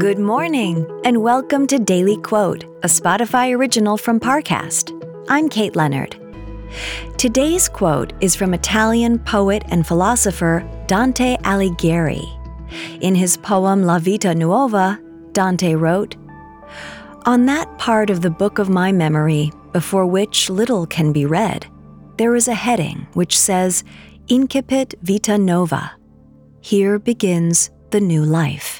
Good morning, and welcome to Daily Quote, a Spotify original from Parcast. I'm Kate Leonard. Today's quote is from Italian poet and philosopher Dante Alighieri. In his poem La Vita Nuova, Dante wrote, On that part of the book of my memory before which little can be read, there is a heading which says, Incipit Vita Nova. Here begins the new life.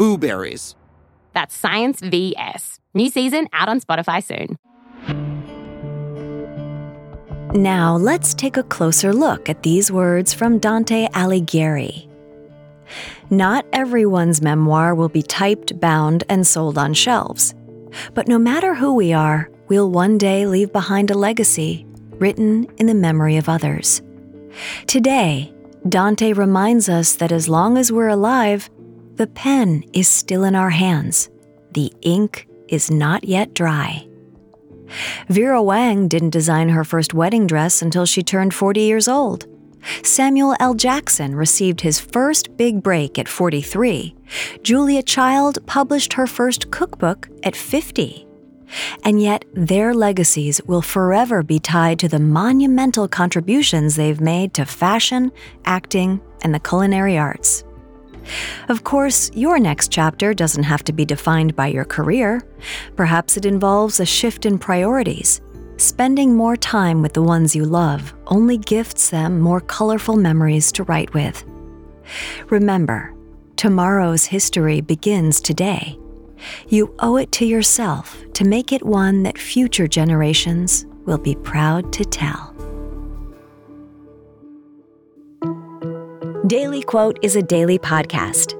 Blueberries. That's Science VS. New season out on Spotify soon. Now, let's take a closer look at these words from Dante Alighieri. Not everyone's memoir will be typed, bound, and sold on shelves. But no matter who we are, we'll one day leave behind a legacy written in the memory of others. Today, Dante reminds us that as long as we're alive, the pen is still in our hands. The ink is not yet dry. Vera Wang didn't design her first wedding dress until she turned 40 years old. Samuel L. Jackson received his first big break at 43. Julia Child published her first cookbook at 50. And yet, their legacies will forever be tied to the monumental contributions they've made to fashion, acting, and the culinary arts. Of course, your next chapter doesn't have to be defined by your career. Perhaps it involves a shift in priorities. Spending more time with the ones you love only gifts them more colorful memories to write with. Remember, tomorrow's history begins today. You owe it to yourself to make it one that future generations will be proud to tell. Daily Quote is a daily podcast.